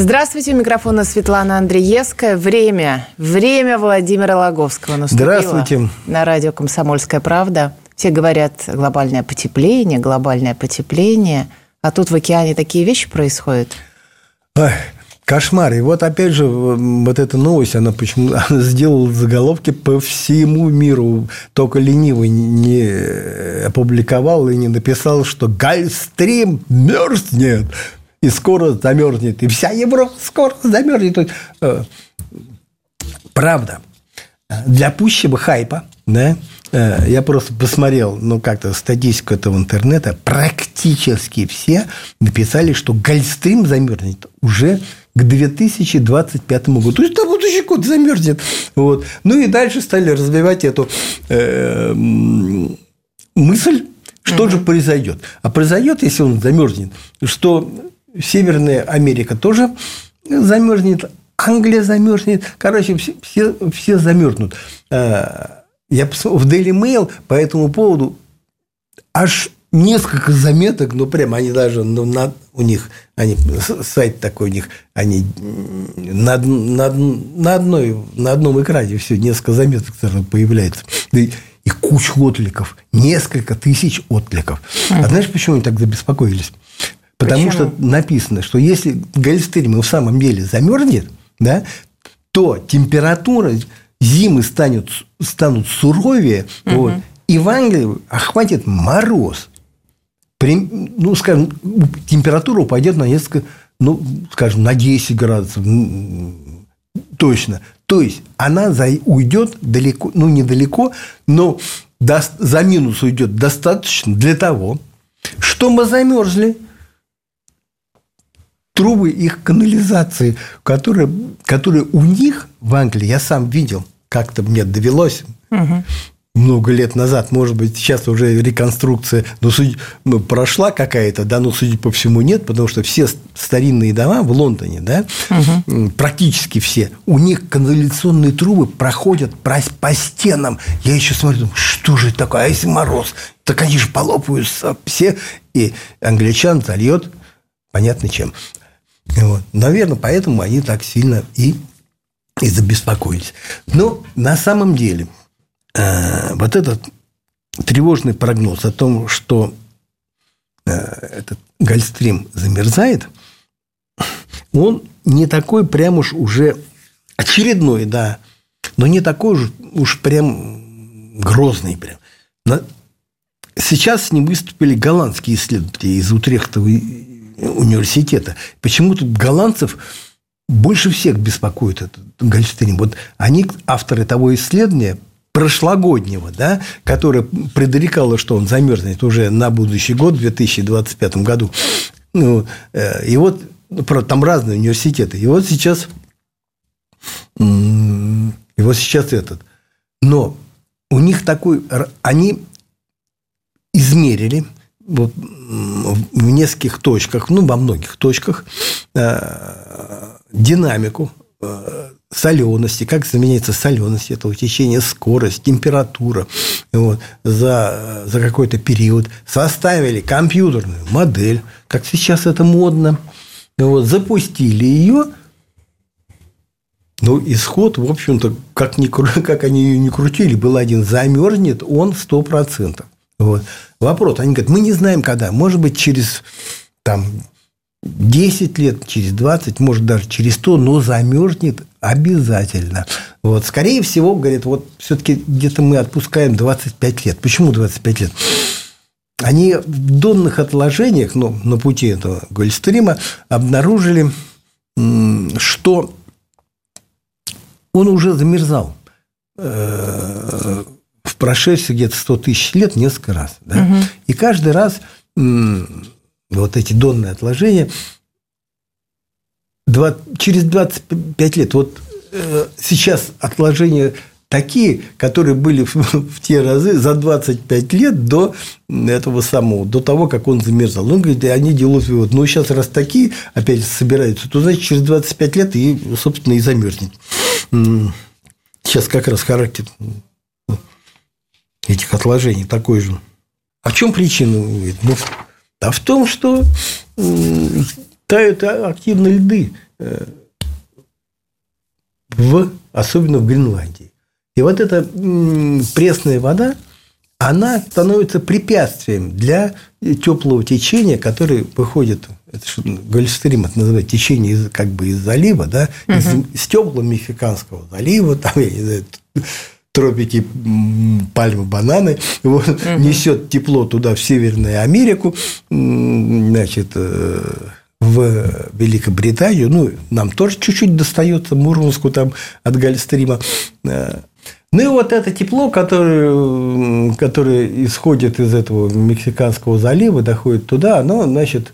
Здравствуйте, у микрофона Светлана Андреевская. Время, время Владимира Логовского наступило. Здравствуйте. На радио «Комсомольская правда». Все говорят глобальное потепление, глобальное потепление. А тут в океане такие вещи происходят. Ой, кошмар. И вот опять же, вот эта новость, она почему она сделала заголовки по всему миру. Только ленивый не опубликовал и не написал, что Гольфстрим мерзнет и скоро замерзнет, и вся Европа скоро замерзнет. Э, правда, для пущего хайпа, да, э, я просто посмотрел, ну, как-то статистику этого интернета, практически все написали, что Гольфстрим замерзнет уже к 2025 году. То есть, на будущий год замерзнет. Вот. Ну, и дальше стали развивать эту э, мысль, что угу. же произойдет. А произойдет, если он замерзнет, что Северная Америка тоже замерзнет, Англия замерзнет. Короче, все, все, все замерзнут. А, я в Daily Mail по этому поводу аж несколько заметок, ну, прям они даже ну, на, у них, они, сайт такой у них, они на, на, на, одной, на одном экране все, несколько заметок появляется. И, и куча откликов, несколько тысяч откликов. А знаешь, почему они так забеспокоились? Потому Почему? что написано, что если Гольфстрим в самом деле замерзнет, да, то температура зимы станет, станут суровее, угу. вот, и в Англии охватит мороз. При, ну, скажем, температура упадет на несколько, ну, скажем, на 10 градусов. Точно. То есть она за, уйдет далеко, ну, недалеко, но до, за минус уйдет достаточно для того, что мы замерзли – трубы их канализации, которые, которые у них в Англии, я сам видел, как-то мне довелось угу. много лет назад, может быть, сейчас уже реконструкция ну, судя, ну, прошла какая-то, да, но, судя по всему, нет, потому что все старинные дома в Лондоне, да, угу. практически все, у них канализационные трубы проходят по, стенам. Я еще смотрю, что же это такое, а если мороз? Так они же полопаются все, и англичан зальет понятно чем. Вот. Наверное, поэтому они так сильно и, и забеспокоились. Но на самом деле э, вот этот тревожный прогноз о том, что э, этот Гольфстрим замерзает, он не такой прям уж уже очередной, да, но не такой уж, уж прям грозный прям. Сейчас с ним выступили голландские исследователи из Утрехтового университета. Почему-то голландцев больше всех беспокоит этот Гольфстрим. Вот они, авторы того исследования, прошлогоднего, да, которое предрекало, что он замерзнет уже на будущий год, в 2025 году. Ну, э, и вот про там разные университеты. И вот сейчас и вот сейчас этот. Но у них такой... Они измерили в нескольких точках, ну, во многих точках, э, динамику э, солености, как изменяется соленость этого течения, скорость, температура вот, за, за какой-то период, составили компьютерную модель, как сейчас это модно, вот, запустили ее, ну, исход, в общем-то, как, ни, как они ее не крутили, был один, замерзнет он 100%. Вот. Вопрос. Они говорят, мы не знаем, когда. Может быть, через там, 10 лет, через 20, может, даже через 100, но замерзнет обязательно. Вот. Скорее всего, говорят, вот все-таки где-то мы отпускаем 25 лет. Почему 25 лет? Они в донных отложениях, ну, на пути этого Гольфстрима, обнаружили, что он уже замерзал в прошедшие где-то 100 тысяч лет несколько раз. Да? Угу. И каждый раз вот эти донные отложения через 25 лет, вот э, сейчас отложения такие, которые были в, в те разы за 25 лет до этого самого, до того, как он замерзал. Он говорит, они делают вывод, ну, сейчас раз такие опять собираются, то, значит, через 25 лет и, собственно, и замерзнет. Сейчас как раз характер этих отложений такой же. А в чем причина? Ну, а в том, что тают активно льды, э, в, особенно в Гренландии. И вот эта пресная вода, она становится препятствием для теплого течения, которое выходит, это что, Гольфстрим это называется течение из, как бы из залива, да, угу. из, из теплого Мексиканского залива, там, я не знаю, тропики, пальмы, бананы, вот, угу. несет тепло туда, в Северную Америку, значит, э, в Великобританию, ну, нам тоже чуть-чуть достается Мурманску там от Гольфстрима, э, ну и вот это тепло, которое, которое исходит из этого Мексиканского залива, доходит туда, оно, значит,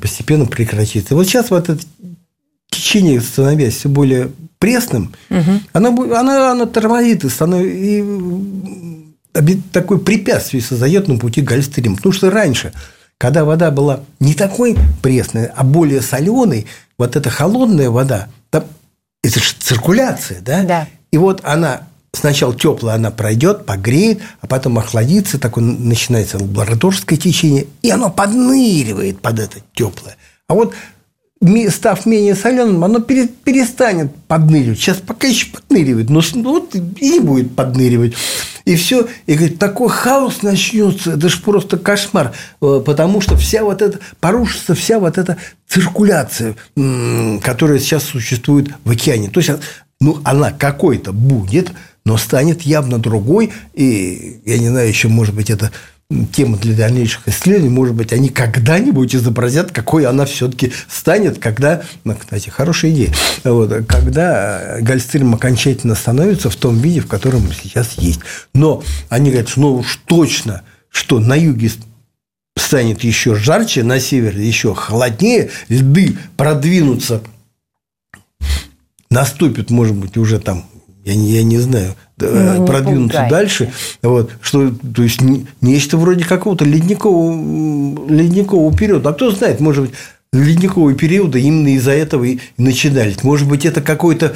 постепенно прекратится. Вот сейчас вот это течение, становясь все более пресным, угу. оно, оно, оно тормозит и, становится, и такое препятствие создает на пути Гольфстрима. Потому что раньше, когда вода была не такой пресной, а более соленой, вот эта холодная вода, там, это же циркуляция, да? Да. И вот она сначала теплая, она пройдет, погреет, а потом охладится, такое начинается лабораторское течение, и оно подныривает под это теплое. А вот став менее соленым, оно перестанет подныривать. Сейчас пока еще подныривает, но вот и не будет подныривать. И все. И говорит, такой хаос начнется, это же просто кошмар. Э, потому что вся вот эта, порушится вся вот эта циркуляция, которая сейчас существует в океане. То есть, ну, она какой-то будет, но станет явно другой. И я не знаю, еще, может быть, это тема для дальнейших исследований. Может быть, они когда-нибудь изобразят, какой она все-таки станет, когда, ну, кстати, хорошая идея, вот, когда Гольфстрим окончательно становится в том виде, в котором сейчас есть. Но они говорят, что ну уж точно, что на юге станет еще жарче, на севере еще холоднее, льды продвинутся наступит, может быть, уже там, я не, я не знаю, ну, продвинуться дальше, вот, что, то есть, нечто вроде какого-то ледникового, ледникового периода. А кто знает, может быть, ледниковые периоды именно из-за этого и начинались. Может быть, это какой-то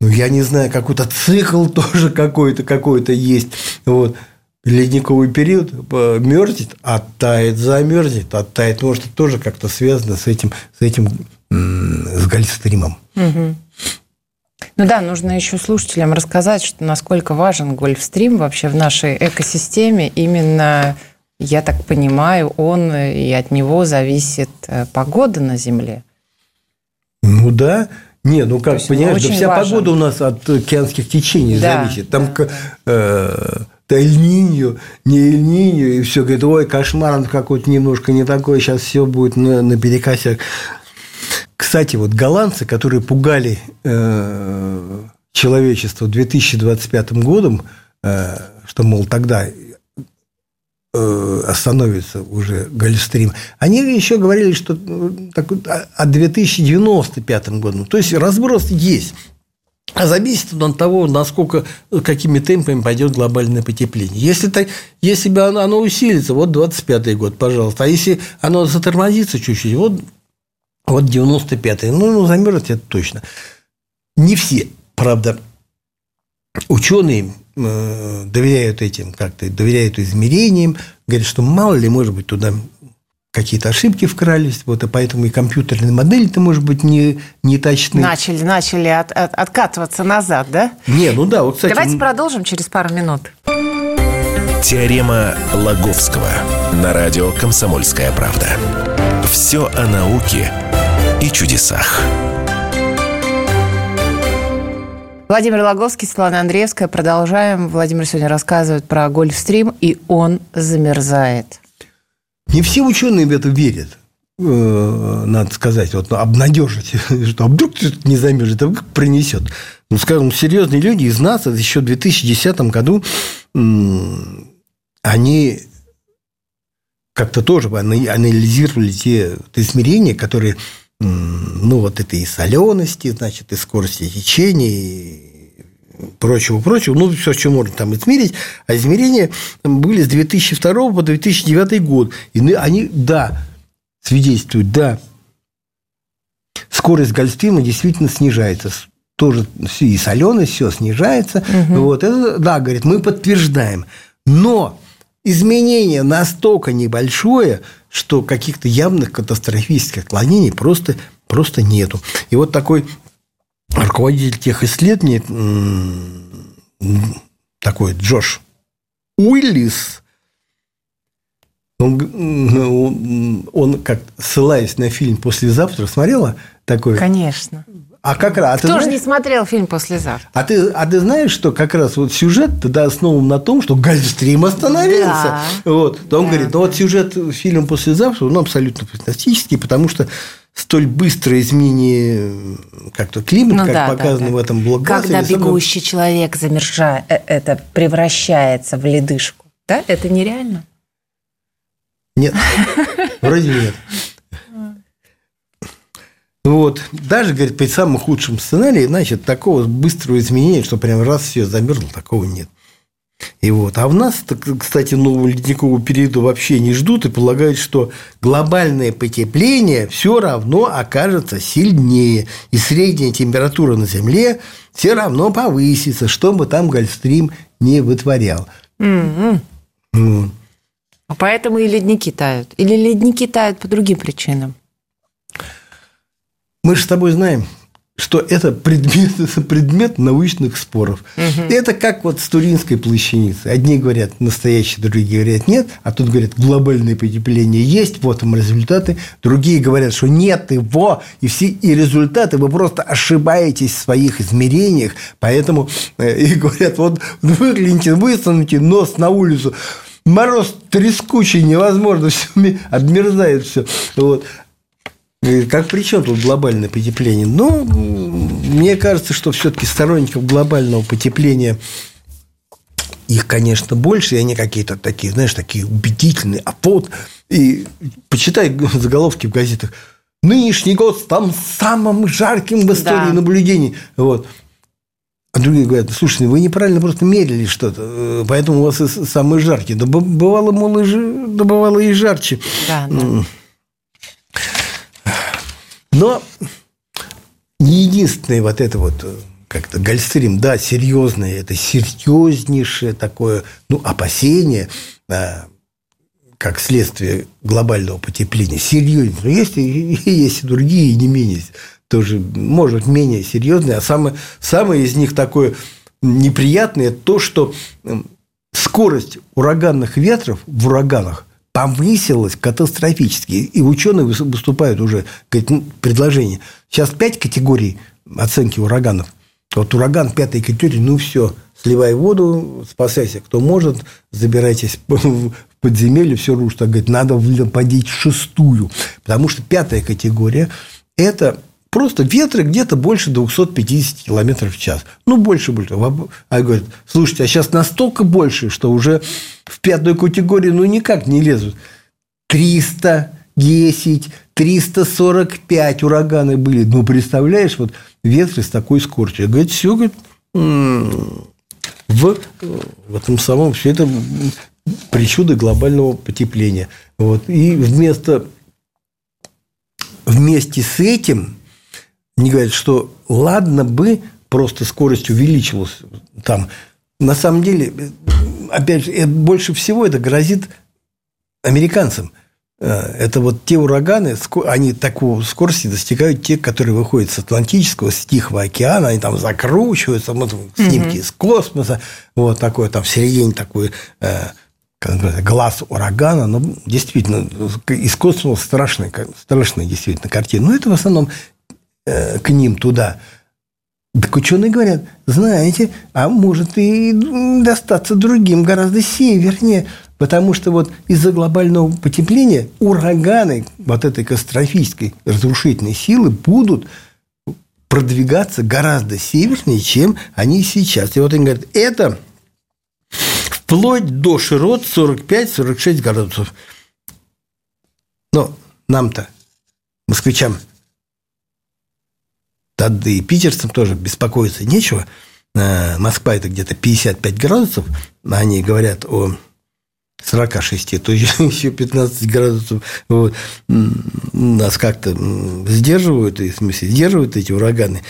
ну, я не знаю, какой-то цикл тоже какой-то какой-то есть. Вот. Ледниковый период мерзнет, оттает, замерзнет, оттает. Может, это тоже как-то связано с этим, с этим с Гольфстримом. Угу. Ну да, нужно еще слушателям рассказать, что насколько важен Гольфстрим вообще в нашей экосистеме. Именно, я так понимаю, он и от него зависит э, погода на Земле. Ну да. Не, ну как, понимаешь, да вся важен. погода у нас от океанских течений да, зависит. Там да. э, Эль-Ниньо, не Эль-Ниньо, и все говорит, ой, кошмар, он какой-то немножко не такой, сейчас все будет на, на перекасе. Кстати, вот голландцы, которые пугали э, человечество 2025 годом, э, что, мол, тогда э, остановится уже Гольфстрим, они еще говорили, что так, о 2095 году. То есть разброс есть. А зависит он от того, насколько, какими темпами пойдет глобальное потепление. Если, так, если бы оно усилится, вот 25 год, пожалуйста. А если оно затормозится чуть-чуть, вот вот 95-й. Ну, ну, замерзнет это точно. Не все, правда, ученые э, доверяют этим как-то, доверяют измерениям, говорят, что мало ли, может быть, туда какие-то ошибки вкрались, вот, и поэтому и компьютерные модели-то, может быть, не, не точны. Начали, начали от, от, откатываться назад, да? Не, ну да, вот, кстати... Давайте продолжим через пару минут. Теорема Лаговского на радио «Комсомольская правда». Все о науке и чудесах. Владимир Логовский, Светлана Андреевская. Продолжаем. Владимир сегодня рассказывает про гольфстрим, и он замерзает. Не все ученые в это верят э, надо сказать, вот обнадежить, что а вдруг не замерзнет, а вдруг принесет. Ну, скажем, серьезные люди из нас еще в 2010 году они как-то тоже анализировали те измерения, которые ну, вот это и солености, значит, и скорости течения, и прочего, прочего. Ну, все, что можно там измерить. А измерения были с 2002 по 2009 год. И они, да, свидетельствуют, да, скорость Гольфстрима действительно снижается. Тоже и соленость, все снижается. Угу. Вот, это, да, говорит, мы подтверждаем. Но изменение настолько небольшое, что каких-то явных катастрофических отклонений просто, просто нету. И вот такой руководитель тех исследований, такой Джош Уиллис, он, он, он как ссылаясь на фильм «Послезавтра», смотрела такой? Конечно. А как раз... А Кто же не смотрел фильм «Послезавтра»? А ты, а ты знаешь, что как раз вот сюжет тогда основан на том, что Гольфстрим остановился. Да. Вот. То он да, говорит, ну вот сюжет фильма «Послезавтра», он абсолютно фантастический, потому что столь быстрое изменение как-то климата, ну, как да, показано да, да. в этом блокбастере. Когда бегущий человек замерзает, э, это превращается в ледышку. Да? Это нереально? Нет, вроде нет. Вот. Даже, говорит, при самом худшем сценарии, значит, такого быстрого изменения, что прям раз все замерзло, такого нет. И вот. А в нас, кстати, нового ледникового периода вообще не ждут и полагают, что глобальное потепление все равно окажется сильнее, и средняя температура на Земле все равно повысится, что бы там Гольфстрим не вытворял. Mm-hmm. Mm. Поэтому и ледники тают. Или ледники тают по другим причинам. Мы же с тобой знаем, что это предмет, это предмет научных споров. Угу. Это как вот с Туринской плащаницей. Одни говорят настоящие, другие говорят нет, а тут говорят глобальное потепление есть, вот там результаты. Другие говорят, что нет его, и все и результаты вы просто ошибаетесь в своих измерениях, поэтому э, и говорят, вот выгляните, высунуте нос на улицу, мороз трескучий, невозможно, все обмерзает все. Вот. Как при чем тут глобальное потепление? Ну, мне кажется, что все-таки сторонников глобального потепления их, конечно, больше, и они какие-то такие, знаешь, такие убедительные. А вот, и почитай заголовки в газетах. Нынешний год там самым жарким в истории да. наблюдений. Вот. А другие говорят, слушайте, вы неправильно просто мерили что-то, э, поэтому у вас самый жаркий. Да бывало, мол, и, да бывало и жарче. Да, да. Но не единственное вот это вот э, как-то Гольфстрим, да, серьезное, это серьезнейшее такое, ну, опасение, да, как следствие глобального потепления, серьезнее. Есть, есть и другие, не менее, тоже, может, менее серьезные, а самое, самое из них такое неприятное, то, что скорость ураганных ветров в ураганах повысилась катастрофически. И ученые выступают уже, говорят, ну, предложение. Сейчас пять категорий оценки ураганов. Вот ураган пятой категории, ну все, сливай воду, спасайся, кто может, забирайтесь в подземелье, все рушит. А говорит, надо вводить шестую, потому что пятая категория – это просто ветры где-то больше 250 километров в час. Ну, больше, больше. А говорит, слушайте, а сейчас настолько больше, что уже в пятую категорию ну никак не лезут. 310, 345 ураганы были. Ну, представляешь, вот ветры с такой скоростью. Говорит, все, говорит, в, в этом самом все это причуды глобального потепления. Вот. И вместо, вместе с этим они говорят, что ладно бы просто скорость увеличилась там. На самом деле, опять же, больше всего это грозит американцам. Э, это вот те ураганы, они такого скорости достигают те, которые выходят с Атлантического, с Тихого океана, они там закручиваются, вот, снимки mm из космоса, вот такое там в середине такой э, глаз урагана, но ну, действительно из космоса страшная, страшная действительно картина. Но это в основном Э, к ним туда. Так ученые говорят, знаете, а может и достаться другим гораздо севернее, потому что вот из-за глобального потепления ураганы вот этой катастрофической разрушительной силы будут продвигаться гораздо севернее, чем они сейчас. И вот они говорят, это вплоть до широт 45-46 градусов. Но нам-то, москвичам, тогда и питерцам тоже беспокоиться нечего. Э, Москва это где-то 55 градусов, они говорят о 46, то еще 15 градусов. Вот, нас как-то сдерживают, в смысле, сдерживают эти ураганы.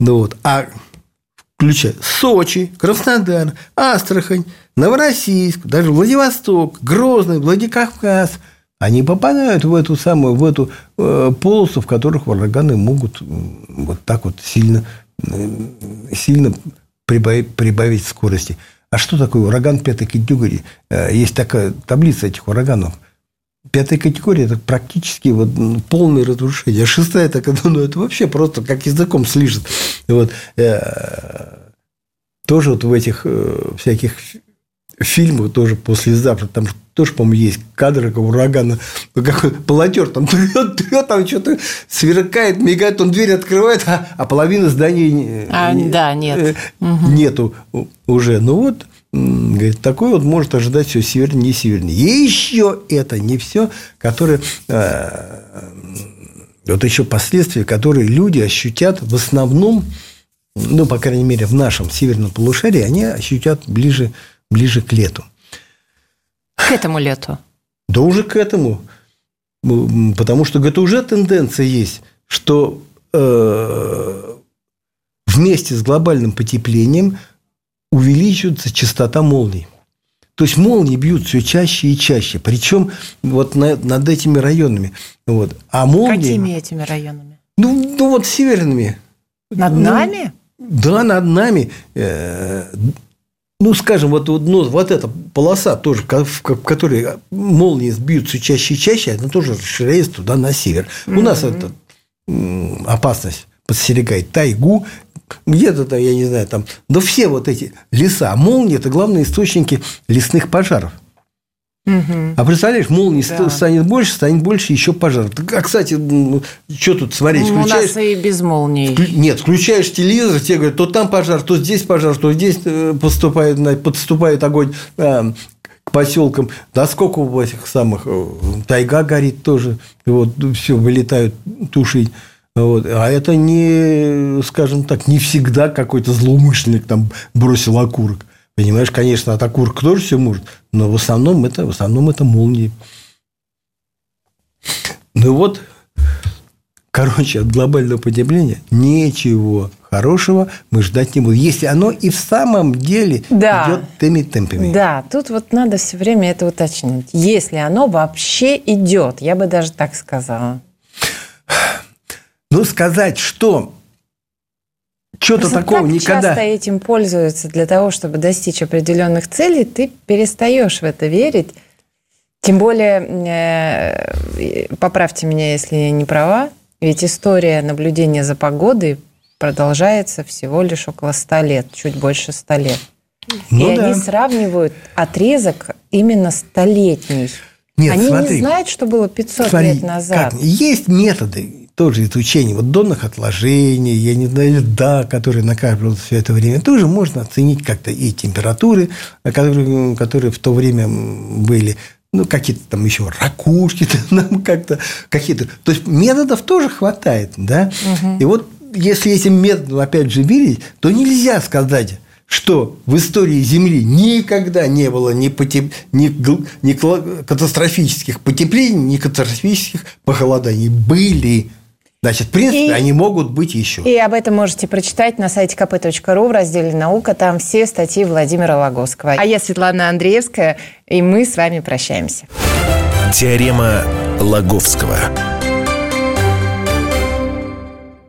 Ну вот, а включая Сочи, Краснодар, Астрахань, Новороссийск, даже Владивосток, Грозный, Владикавказ, они попадают в эту самую, в эту э, полосу, в которых ураганы могут вот так вот сильно, э, сильно прибавить, прибавить скорости. А что такое ураган пятой категории? Э, есть такая таблица этих ураганов. Пятая категория – это практически вот полное разрушение. А шестая – это, ну, это вообще просто как языком слышит. Вот. Э, тоже вот в этих э, всяких фильмах тоже послезавтра, там тоже, по-моему, есть кадры как урагана, ну, какой полотер там трет, трет, там что-то сверкает, мигает, он дверь открывает, а, а половины здания а, не, да, нет. нету уже. Ну вот, говорит, такое вот может ожидать все севернее и севернее. И еще это не все, которое э, вот еще последствия, которые люди ощутят в основном, ну, по крайней мере, в нашем северном полушарии, они ощутят ближе, ближе к лету. К этому лету? Да уже к этому. Потому что это уже тенденция есть, что э, вместе с глобальным потеплением увеличивается частота молний. То есть молнии бьют все чаще и чаще. Причем вот на, над этими районами. Вот. А молнии... Какими этими районами? Ну, ну вот северными. Над ну, нами? Да, над нами. Ну, скажем, вот, ну, вот эта полоса тоже, в которой молнии сбьются чаще и чаще, она тоже расширяется туда на север. Mm-hmm. У нас это опасность подстерегает тайгу, где-то, я не знаю, там, да все вот эти леса. Молнии – это главные источники лесных пожаров. Угу. А представляешь, молний да. станет больше, станет больше еще пожаров. А, кстати, ну, что тут смотреть? Ну, включаешь... У нас и без молний. Нет, включаешь телевизор, тебе говорят, то там пожар, то здесь пожар, то здесь э, поступает, подступает огонь э, к поселкам. Да сколько у этих самых э, тайга горит тоже. Вот все вылетают тушить. Вот. А это не, скажем так, не всегда какой-то злоумышленник там бросил окурок. Понимаешь, конечно, от окурка тоже все может, но в основном это, в основном это молнии. Ну вот, короче, от глобального потепления ничего хорошего мы ждать не будем. Если оно и в самом деле да. идет теми темпами. Да, тут вот надо все время это уточнить. Если оно вообще идет, я бы даже так сказала. Ну, сказать, что что-то такого так никогда... часто этим пользуются для того, чтобы достичь определенных целей, ты перестаешь в это верить. Тем более, э, поправьте меня, если я не права, ведь история наблюдения за погодой продолжается всего лишь около 100 лет, чуть больше 100 лет. Ну, и да. они сравнивают отрезок именно столетний. Нет, они смотри, не знают, что было 500 смотри, лет назад. Как? Есть методы, тоже изучение вот донных отложений, я не знаю, льда, которые накапливаются все это время, тоже можно оценить как-то и температуры, которые, которые в то время были, ну, какие-то там еще ракушки, нам как-то какие-то. То есть методов тоже хватает, да. Угу. И вот если этим методом, опять же, верить, то нельзя сказать, что в истории Земли никогда не было ни, потеп... ни, ни катастрофических потеплений, ни катастрофических похолоданий. Были Значит, в принципе, и, они могут быть еще. И об этом можете прочитать на сайте kp.ru в разделе «Наука». Там все статьи Владимира Логовского. А я Светлана Андреевская, и мы с вами прощаемся. Теорема Логовского.